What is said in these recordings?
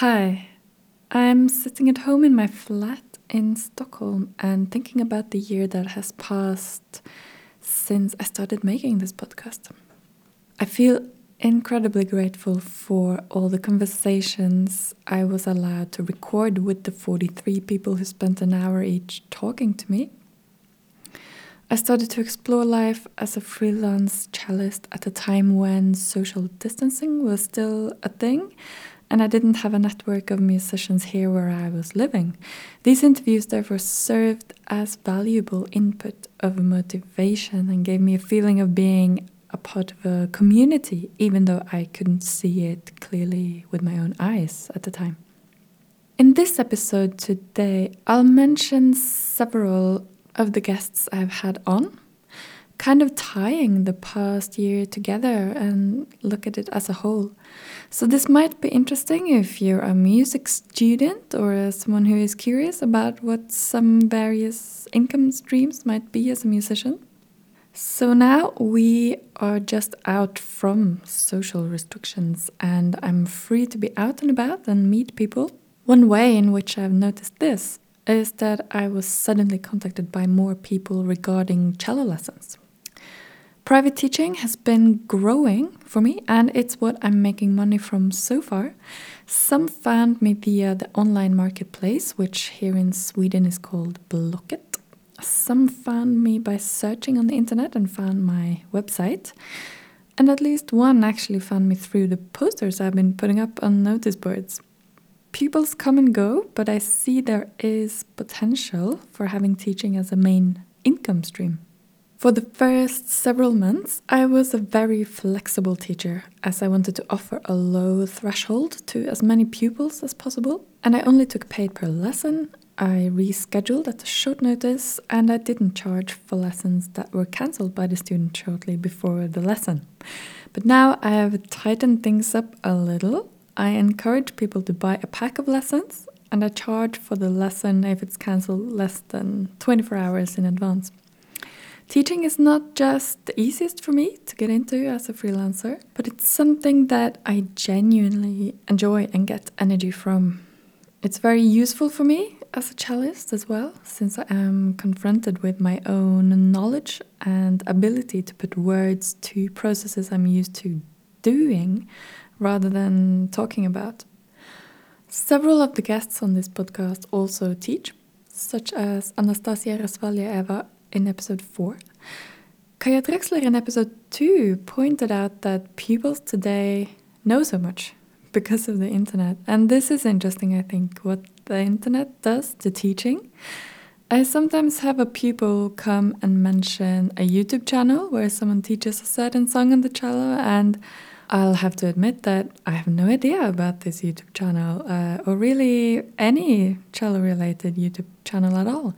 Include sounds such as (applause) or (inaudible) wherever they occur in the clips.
Hi, I'm sitting at home in my flat in Stockholm and thinking about the year that has passed since I started making this podcast. I feel incredibly grateful for all the conversations I was allowed to record with the 43 people who spent an hour each talking to me. I started to explore life as a freelance cellist at a time when social distancing was still a thing and I didn't have a network of musicians here where I was living. These interviews therefore served as valuable input of motivation and gave me a feeling of being a part of a community, even though I couldn't see it clearly with my own eyes at the time. In this episode today, I'll mention several of the guests I've had on, kind of tying the past year together and look at it as a whole. So, this might be interesting if you're a music student or someone who is curious about what some various income streams might be as a musician. So now we are just out from social restrictions, and I'm free to be out and about and meet people. One way in which I've noticed this is that I was suddenly contacted by more people regarding cello lessons. Private teaching has been growing for me, and it's what I'm making money from so far. Some found me via the online marketplace, which here in Sweden is called Blocket. Some found me by searching on the internet and found my website. And at least one actually found me through the posters I've been putting up on notice boards. Pupils come and go, but I see there is potential for having teaching as a main income stream. For the first several months, I was a very flexible teacher as I wanted to offer a low threshold to as many pupils as possible, and I only took paid per lesson I rescheduled at a short notice and I didn't charge for lessons that were cancelled by the student shortly before the lesson. But now I have tightened things up a little. I encourage people to buy a pack of lessons and I charge for the lesson if it's cancelled less than 24 hours in advance. Teaching is not just the easiest for me to get into as a freelancer, but it's something that I genuinely enjoy and get energy from. It's very useful for me as a cellist as well, since I am confronted with my own knowledge and ability to put words to processes I'm used to doing rather than talking about. Several of the guests on this podcast also teach, such as Anastasia Rasvalya in episode 4. Kaya Drexler in episode 2 pointed out that pupils today know so much because of the internet. And this is interesting, I think, what the internet does to teaching. I sometimes have a pupil come and mention a YouTube channel where someone teaches a certain song on the cello, and I'll have to admit that I have no idea about this YouTube channel uh, or really any cello related YouTube channel at all.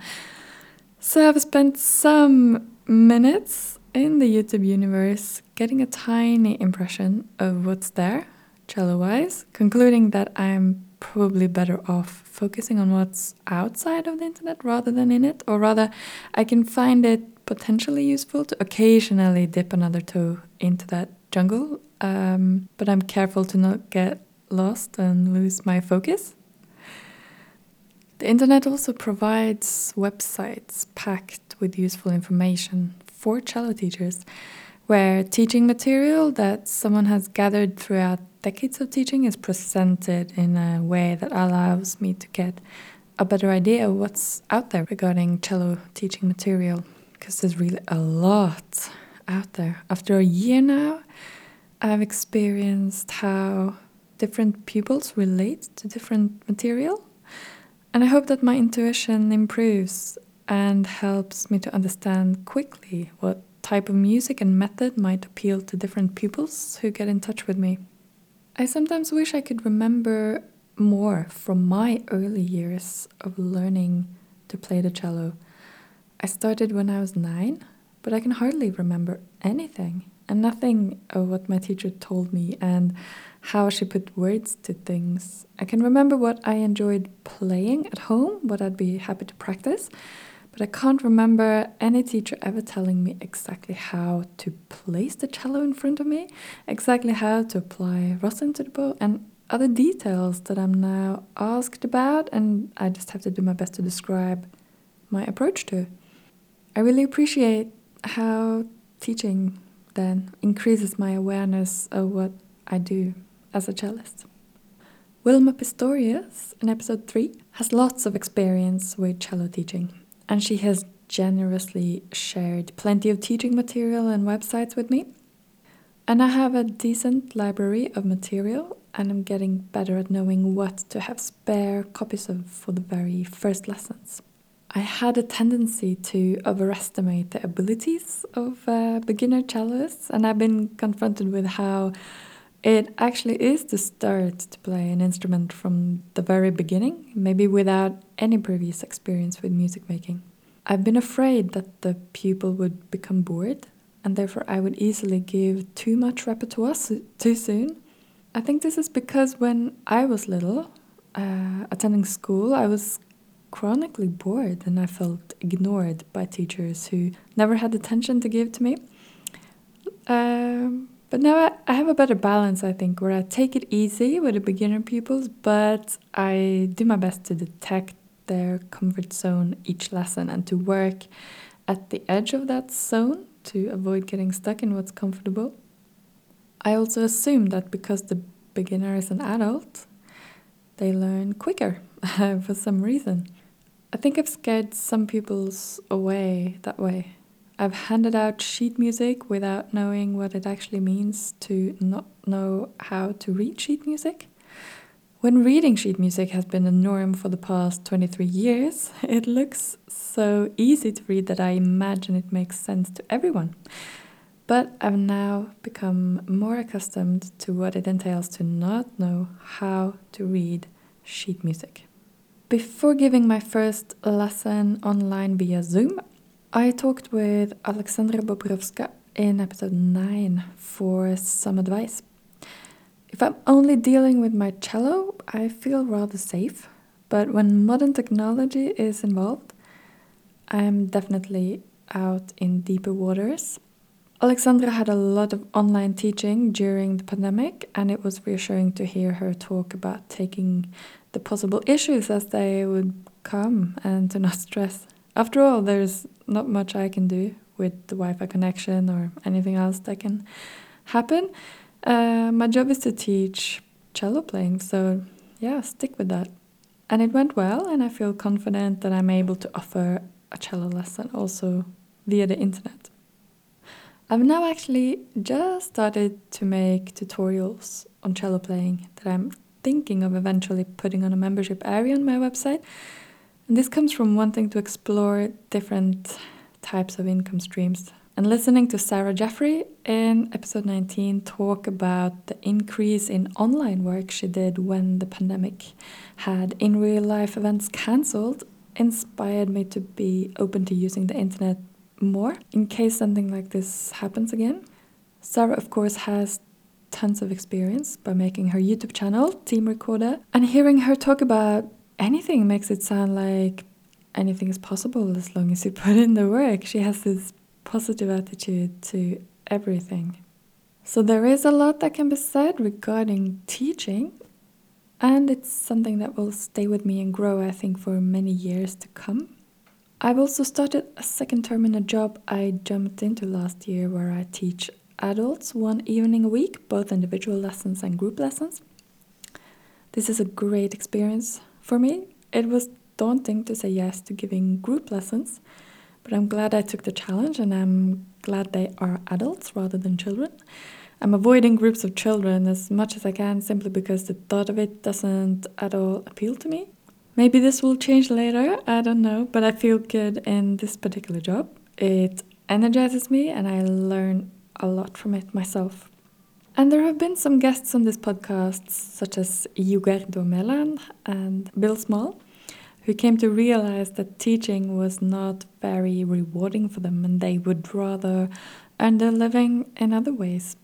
So I've spent some minutes in the YouTube universe getting a tiny impression of what's there cello wise, concluding that I'm probably better off focusing on what's outside of the internet rather than in it, or rather, I can find it potentially useful to occasionally dip another toe into that jungle, um, but I'm careful to not get lost and lose my focus. The internet also provides websites packed with useful information for cello teachers where teaching material that someone has gathered throughout decades of teaching is presented in a way that allows me to get a better idea of what's out there regarding cello teaching material because there's really a lot out there. After a year now, I've experienced how different pupils relate to different material. And I hope that my intuition improves and helps me to understand quickly what type of music and method might appeal to different pupils who get in touch with me. I sometimes wish I could remember more from my early years of learning to play the cello. I started when I was nine, but I can hardly remember anything and nothing of what my teacher told me and how she put words to things. I can remember what I enjoyed playing at home, what I'd be happy to practice, but I can't remember any teacher ever telling me exactly how to place the cello in front of me, exactly how to apply rosin to the bow, and other details that I'm now asked about, and I just have to do my best to describe my approach to. I really appreciate how teaching then increases my awareness of what I do as a cellist. Wilma Pistorius, in episode 3, has lots of experience with cello teaching, and she has generously shared plenty of teaching material and websites with me. And I have a decent library of material, and I'm getting better at knowing what to have spare copies of for the very first lessons. I had a tendency to overestimate the abilities of uh, beginner cellists, and I've been confronted with how it actually is to start to play an instrument from the very beginning, maybe without any previous experience with music making. I've been afraid that the pupil would become bored, and therefore I would easily give too much repertoire too soon. I think this is because when I was little, uh, attending school, I was chronically bored and I felt ignored by teachers who never had attention to give to me. Um, but now I, have a better balance, I think, where I take it easy with the beginner pupils, but I do my best to detect their comfort zone each lesson and to work at the edge of that zone to avoid getting stuck in what's comfortable. I also assume that because the beginner is an adult, they learn quicker (laughs) for some reason. I think I've scared some pupils away that way. I've handed out sheet music without knowing what it actually means to not know how to read sheet music. When reading sheet music has been the norm for the past 23 years, (laughs) it looks so easy to read that I imagine it makes sense to everyone. But I've now become more accustomed to what it entails to not know how to read sheet music. Before giving my first lesson online via Zoom, I talked with Alexandra Bobrovska in episode 9 for some advice. If I'm only dealing with my cello, I feel rather safe, but when modern technology is involved, I'm definitely out in deeper waters. Alexandra had a lot of online teaching during the pandemic, and it was reassuring to hear her talk about taking the possible issues as they would come and to not (laughs) stress. After all, there's not much I can do with the Wi Fi connection or anything else that can happen. Uh, my job is to teach cello playing, so yeah, stick with that. And it went well, and I feel confident that I'm able to offer a cello lesson also via the internet. I've now actually just started to make tutorials on cello playing that I'm thinking of eventually putting on a membership area on my website. And this comes from wanting to explore different types of income streams. And listening to Sarah Jeffrey in episode 19 talk about the increase in online work she did when the pandemic had in real life events cancelled inspired me to be open to using the internet more in case something like this happens again. Sarah, of course, has tons of experience by making her YouTube channel, Team Recorder, and hearing her talk about anything makes it sound like anything is possible as long as you (laughs) put in the work. She has this positive attitude to everything. So there is a lot that can be said regarding teaching, and it's something that will stay with me and grow, I think, for many years to come. I've also started a second term in a job I jumped into last year where I teach adults one evening a week, both individual lessons and group lessons. This is a great experience for me. It was daunting to say yes to giving group lessons, but I'm glad I took the challenge and I'm glad they are adults rather than children. I'm avoiding groups of children as much as I can simply because the thought of it doesn't at all appeal to me. Maybe this will change later, I don't know, but I feel good in this particular job. It energizes me and I learn a lot from it myself. And there have been some guests on this podcast, such as Yugerdo Melan and Bill Small, who came to realize that teaching was not very rewarding for them and they would rather earn their living in other ways.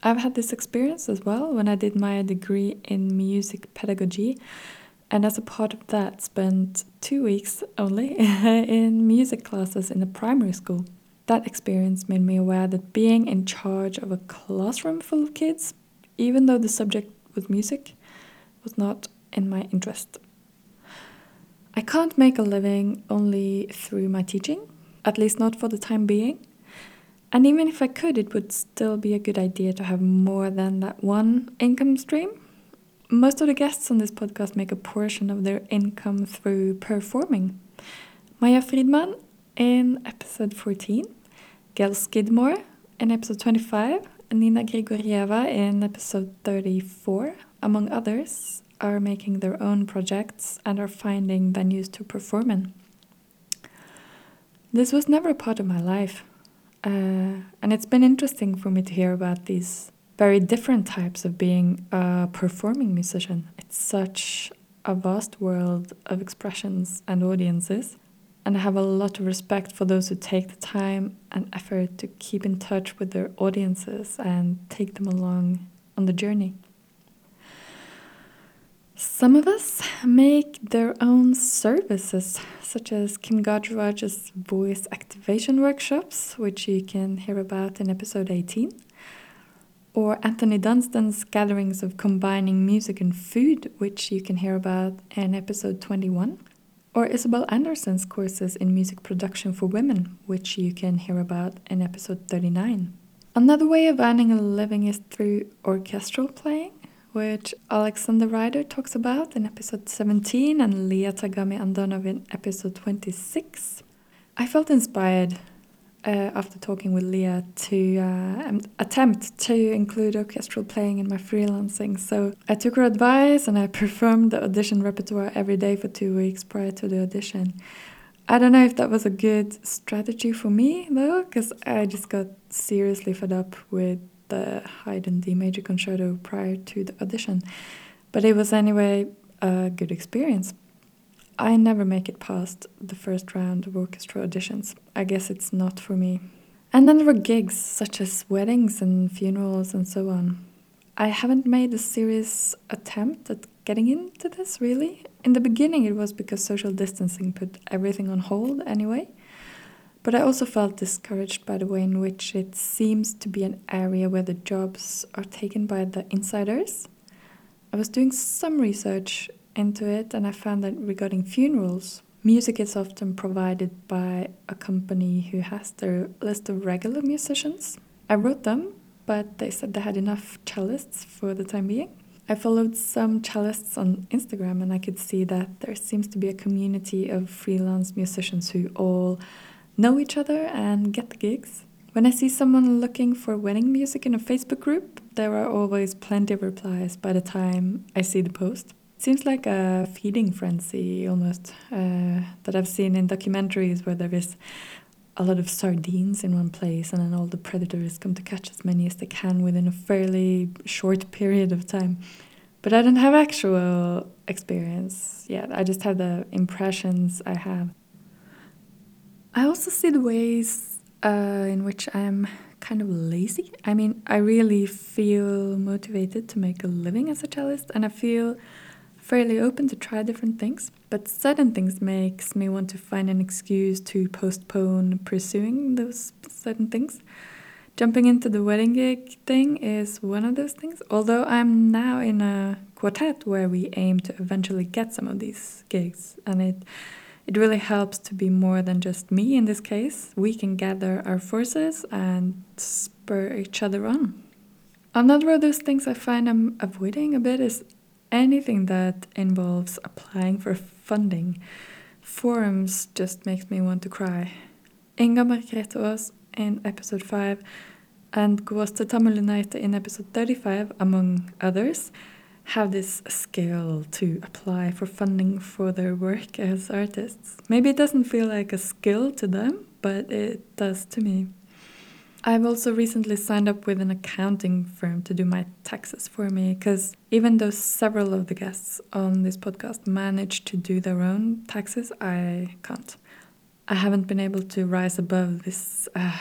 I've had this experience as well when I did my degree in music pedagogy, and as a part of that, spent two weeks only (laughs) in music classes in a primary school. That experience made me aware that being in charge of a classroom full of kids, even though the subject was music was not in my interest. I can't make a living only through my teaching, at least not for the time being. And even if I could, it would still be a good idea to have more than that one income stream. Most of the guests on this podcast make a portion of their income through performing. Maya Friedman in episode 14, Gail Skidmore in episode 25, and Nina Grigorieva in episode 34, among others, are making their own projects and are finding venues to perform in. This was never a part of my life. Uh, and it's been interesting for me to hear about these very different types of being a performing musician. It's such a vast world of expressions and audiences. And I have a lot of respect for those who take the time and effort to keep in touch with their audiences and take them along on the journey. Some of us make their own services, such as Kim Gajraj's voice activation workshops, which you can hear about in episode 18, or Anthony Dunstan's gatherings of combining music and food, which you can hear about in episode 21, or Isabel Anderson's courses in music production for women, which you can hear about in episode 39. Another way of earning a living is through orchestral playing which Alexander Ryder talks about in episode 17 and Leah Tagami Andonov in episode 26. I felt inspired uh, after talking with Leah to uh, attempt to include orchestral playing in my freelancing. So I took her advice and I (laughs) performed the audition repertoire every day for two weeks prior to the audition. I don't know if that was a good strategy for me though, because I just got seriously fed up with the Haydn D major concerto prior to the audition. But it was anyway a good experience. I never make it past the first round of orchestra auditions. I guess it's not for me. And then there were gigs such as weddings and funerals and so on. I haven't made a serious attempt at getting into this really. In the beginning, it was because social distancing put everything on hold anyway. But I also felt discouraged by the way in which it seems to be an area where the jobs are taken by the insiders. I was doing some research into it and I found that regarding funerals, music is often provided by a company who has their list of regular musicians. I wrote them, but they said they had enough cellists for the time being. I followed some cellists on Instagram and I could see that there seems to be a community of freelance musicians who all know each other and get the gigs. When I see someone looking for wedding music in a Facebook group, there are always plenty of replies by the time I see the post. Seems like a feeding frenzy almost uh, that I've seen in documentaries where there is a lot of sardines in one place and then all the predators come to catch as many as they can within a fairly short period of time. But I don't have actual experience yet. I just have the impressions I have. I also see the ways uh, in which I'm kind of lazy. I mean, I really feel motivated to make a living as a cellist, and I feel fairly open to try different things. But certain things makes me want to find an excuse to postpone pursuing those certain things. Jumping into the wedding gig thing is one of those things. Although I'm now in a quartet where we aim to eventually get some of these gigs, and it it really helps to be more than just me in this case. We can gather our forces and spur each other on. Another of those things I find I'm avoiding a bit is anything that involves applying for funding. Forums just makes me want to cry. Inga Margrethe Aas in episode 5 and Gwoste Tamulenaite in episode 35, among others, have this skill to apply for funding for their work as artists. Maybe it doesn't feel like a skill to them, but it does to me. I've also recently signed up with an accounting firm to do my taxes for me because even though several of the guests on this podcast manage to do their own taxes, I can't. I haven't been able to rise above this uh,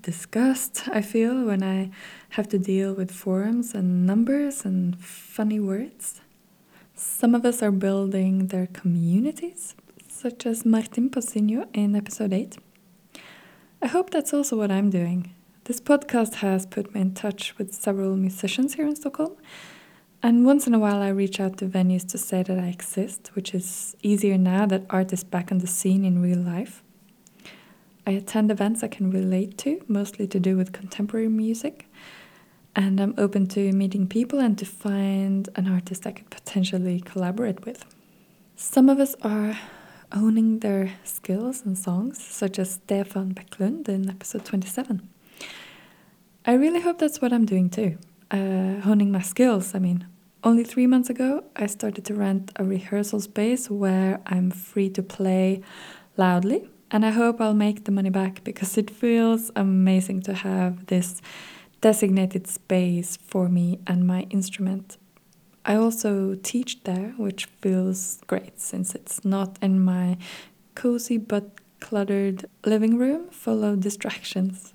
disgust I feel when I have to deal with forums and numbers and funny words. Some of us are building their communities, such as Martin Posinho in episode 8. I hope that's also what I'm doing. This podcast has put me in touch with several musicians here in Stockholm, And once in a while, I reach out to venues to say that I exist, which is easier now that art is back on the scene in real life. I attend events I can relate to, mostly to do with contemporary music, and I'm open to meeting people and to find an artist I could potentially collaborate with. Some of us are owning their skills and songs, such as Stefan Becklund in episode 27. I really hope that's what I'm doing too uh, honing my skills. I mean, only three months ago, I started to rent a rehearsal space where I'm free to play loudly. And I hope I'll make the money back because it feels amazing to have this designated space for me and my instrument. I also teach there, which feels great since it's not in my cozy but cluttered living room full of distractions.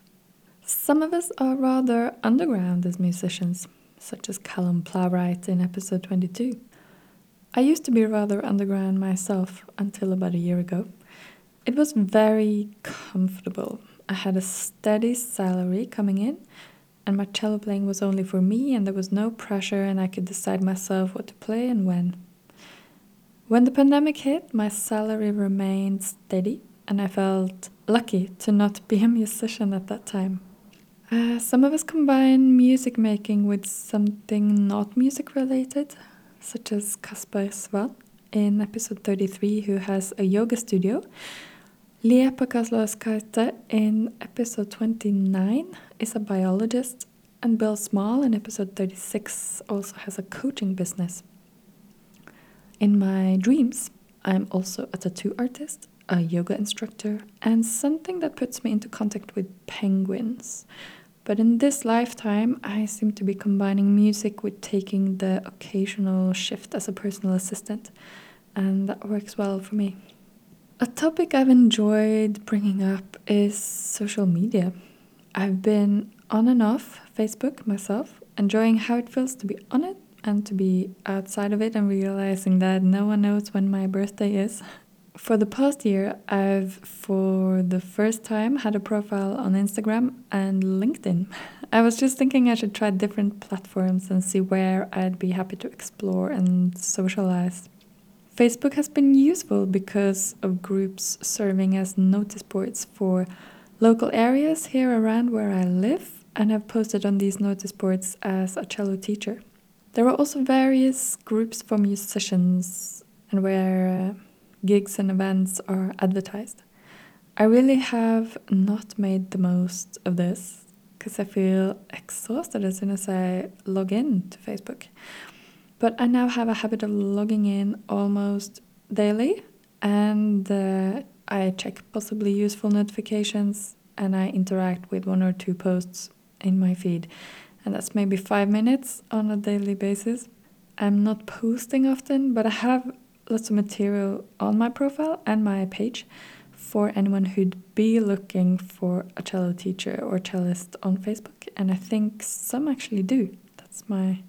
Some of us are rather underground as musicians, such as Callum Plowright in episode 22. I used to be rather underground myself until about a year ago. It was very comfortable. I had a steady salary coming in, and my cello playing was only for me, and there was no pressure, and I could decide myself what to play and when. When the pandemic hit, my salary remained steady, and I felt lucky to not be a musician at that time. Uh, some of us combine music making with something not music related, such as Kaspar Svan in episode 33, who has a yoga studio. Liepa Kaslauskaite in episode 29 is a biologist, and Bill Small in episode 36 also has a coaching business. In my dreams, I'm also a tattoo artist, a yoga instructor, and something that puts me into contact with penguins. But in this lifetime, I seem to be combining music with taking the occasional shift as a personal assistant, and that works well for me. A topic I've enjoyed bringing up is social media. I've been on and off Facebook myself, enjoying how it feels to be on it and to be outside of it and realizing that no one knows when my birthday is. (laughs) For the past year, I've for the first time had a profile on Instagram and LinkedIn. (laughs) I was just thinking I should try different platforms and see where I'd be happy to explore and socialize. Facebook has been useful because of groups serving as notice boards for local areas here around where I live and have posted on these notice boards as a cello teacher. There are also various groups for musicians and where uh, gigs and events are advertised. I really have not made the most of this because I feel exhausted as soon as I log in to Facebook. But I now have a habit of logging in almost daily and uh, I check possibly useful notifications and I interact with one or two posts in my feed. And that's maybe five minutes on a daily basis. I'm not posting often, but I have lots of material on my profile and my page for anyone who'd be looking for a cello teacher or cellist on Facebook. And I think some actually do. That's my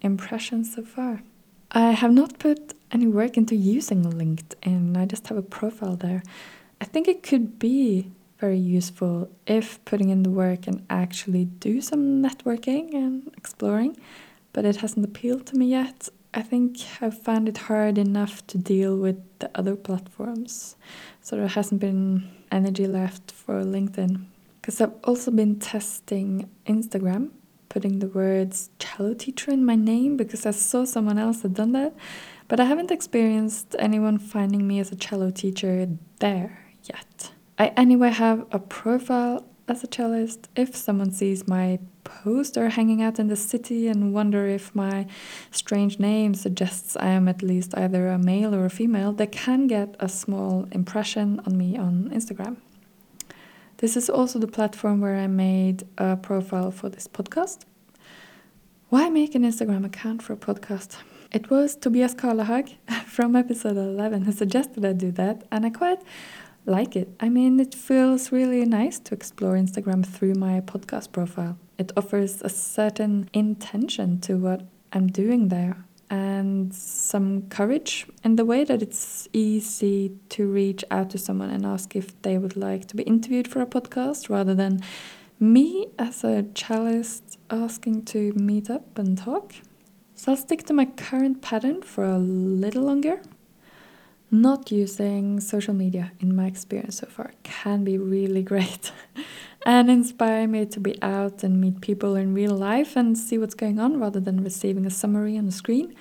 impression so far. I have not put any work into using LinkedIn, I just have a profile there. I think it could be very useful if putting in the work and actually do some networking and exploring, but it hasn't appealed to me yet. I think I've found it hard enough to deal with the other platforms. So there hasn't been energy left for LinkedIn. Because I've also been testing Instagram, putting the words cello teacher in my name because I saw someone else had done that. But I haven't experienced anyone finding me as a cello teacher there yet. I anyway have a profile as a cellist if someone sees my poster hanging out in the city and wonder if my strange name suggests I am at least either a male or a female, they can get a small impression on me on Instagram. This is also the platform where I made a profile for this podcast. Why make an Instagram account for a podcast? It was Tobias Karlahag (laughs) from episode 11 who suggested I do that, and I quite like it. I mean, it feels really nice to explore Instagram through my podcast profile. It offers a certain intention to what I'm doing there and some courage in the way that it's easy to reach out to someone and ask if they would like to be interviewed for a podcast rather than me as a cellist asking to meet up and talk. So I'll stick to my current pattern for a little longer. Not using social media, in my experience so far, can be really (laughs) great and inspire me to be out and meet people in real life and see what's going on rather than receiving a summary on the screen,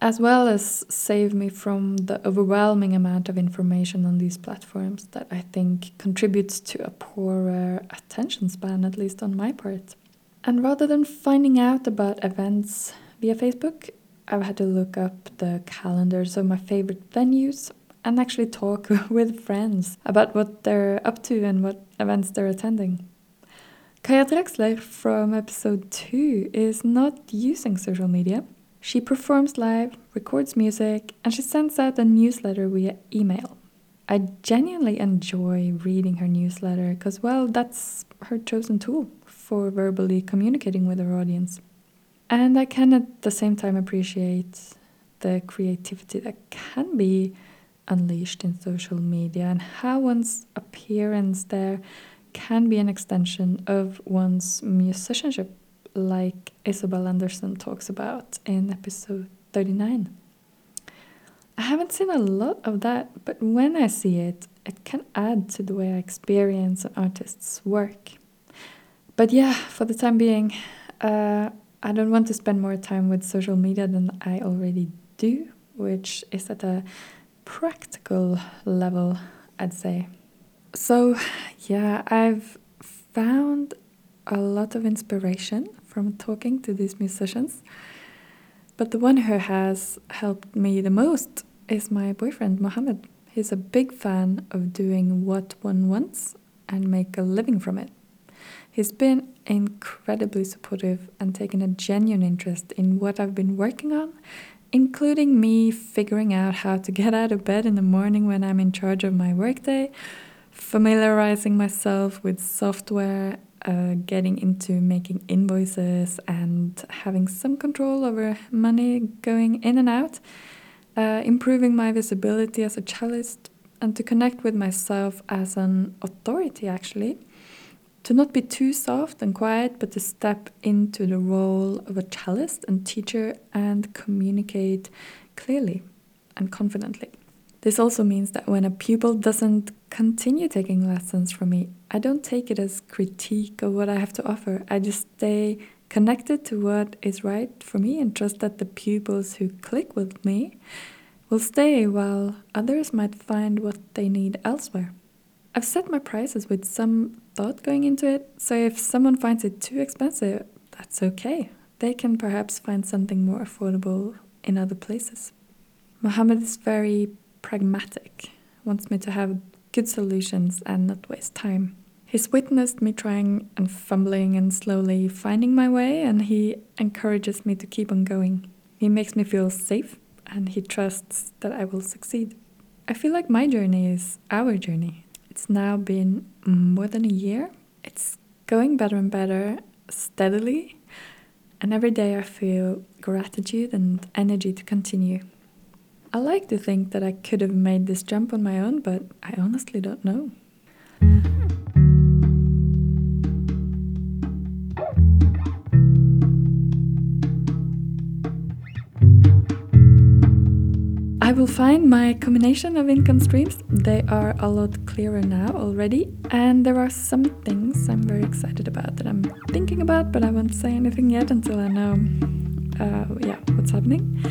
as well as save me from the overwhelming amount of information on these platforms that I think contributes to a poorer attention span, at least on my part. And rather than finding out about events via Facebook, I've had to look up the calendars of my favorite venues and actually talk (laughs) with friends about what they're up to and what events they're attending. Kaya Drexler from episode 2 is not using social media. She performs live, records music, and she sends out a newsletter via email. I genuinely enjoy reading her newsletter because, well, that's her chosen tool for verbally communicating with her audience. And I can at the same time appreciate the creativity that can be unleashed in social media and how one's appearance there can be an extension of one's musicianship, like Isabel Anderson talks about in episode 39. I haven't seen a lot of that, but when I see it, it can add to the way I experience an artist's work. But yeah, for the time being, uh, I don't want to spend more time with social media than I already do, which is at a practical level, I'd say. So, yeah, I've found a lot of inspiration from talking to these musicians. But the one who has helped me the most is my boyfriend, Mohamed. He's a big fan of doing what one wants and make a living from it. He's been incredibly supportive and taken a genuine interest in what I've been working on, including me figuring out how to get out of bed in the morning when I'm in charge of my workday, familiarizing myself with software, uh, getting into making invoices, and having some control over money going in and out, uh, improving my visibility as a cellist, and to connect with myself as an authority actually to not be too soft and quiet, but to step into the role of a cellist and teacher and communicate clearly and confidently. This also means that when a pupil doesn't continue taking lessons from me, I don't take it as critique of what I have to offer. I just stay connected to what is right for me and trust that the pupils who click with me will stay while others might find what they need elsewhere. I've set my prices with some thought going into it, so if someone finds it too expensive, that's okay. They can perhaps find something more affordable in other places. Mohamed is very pragmatic, wants me to have good solutions and not waste time. He's witnessed me trying and fumbling and slowly finding my way, and he encourages me to keep on going. He makes me feel safe and he trusts that I will succeed. I feel like my journey is our journey. It's now been more than a year. It's going better and better steadily. And every day I feel gratitude and energy to continue. I like to think that I could have made this jump on my own, but I honestly don't know. I will find my combination of income streams. They are a lot clearer now already, and there are some things I'm very excited about that I'm thinking about, but I won't say anything yet until I know, uh, yeah, what's happening.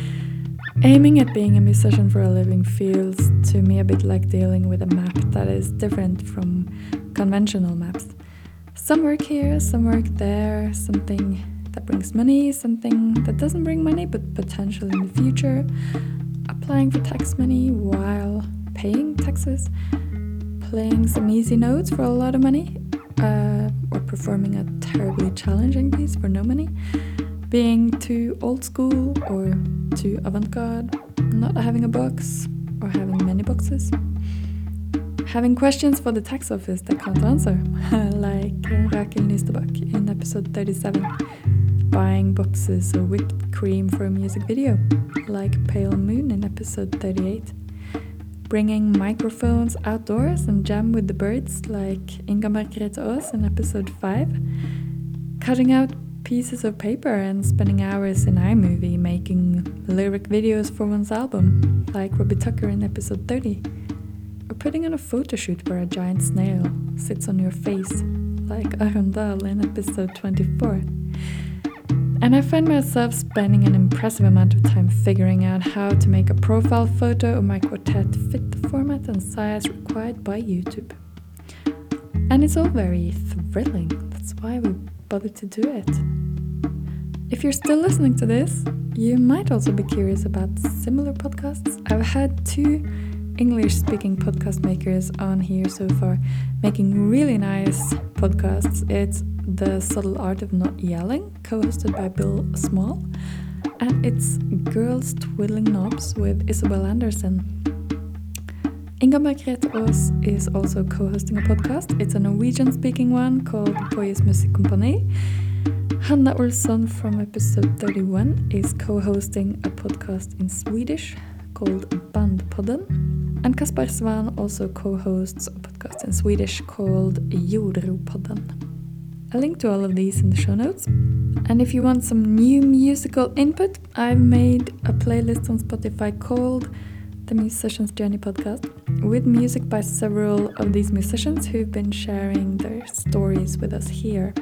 Aiming at being a musician for a living feels to me a bit like dealing with a map that is different from conventional maps. Some work here, some work there, something that brings money, something that doesn't bring money but potential in the future applying for tax money while paying taxes, playing some easy notes for a lot of money, uh, or performing a terribly challenging piece for no money, being too old school or too avant garde, not having a box or having many boxes, having questions for the tax office that can't answer, (laughs) like Rakel Nystebakk in episode 37 buying boxes of whipped cream for a music video, like Pale Moon in episode 38, bringing microphones outdoors and jam with the birds, like Inga Margrethe Aas in episode 5, cutting out pieces of paper and spending hours in iMovie making lyric videos for one's album, like Robbie Tucker in episode 30, or putting on a photo shoot where a giant snail sits on your face, like Arundel in episode 24. And I find myself spending an impressive amount of time figuring out how to make a profile photo of my quartet fit the format and size required by YouTube. And it's all very thrilling. That's why we bothered to do it. If you're still listening to this, you might also be curious about similar podcasts. I've had two English speaking podcast makers on here so far making really nice podcasts. It's The Subtle Art of Not Yelling, co hosted by Bill Small, and it's Girls Twiddling Knobs with Isabel Anderson. Inga Margrethe Aas is also co hosting a podcast. It's a Norwegian speaking one called Boyes Musikkompani. Hanna Olsson from episode 31 is co hosting a podcast in Swedish called Bandpodden. And Kaspar Svan also co hosts a podcast in Swedish called Jorderopodden. A link to all of these in the show notes. And if you want some new musical input, I've made a playlist on Spotify called the Musician's Journey podcast with music by several of these musicians who've been sharing their stories with us here.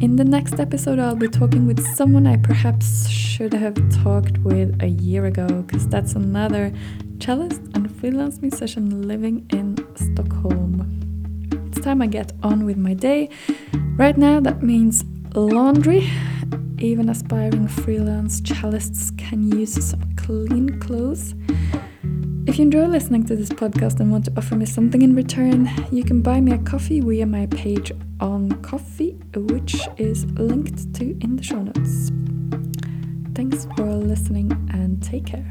In the next episode, I'll be talking with someone I perhaps should have talked with a year ago, because that's another cellist and freelance musician living in Stockholm. Time I get on with my day. Right now, that means laundry. Even aspiring freelance cellists can use some clean clothes. If you enjoy listening to this podcast and want to offer me something in return, you can buy me a coffee via my page on Ko-fi, which is linked to in the show notes. Thanks for listening and take care.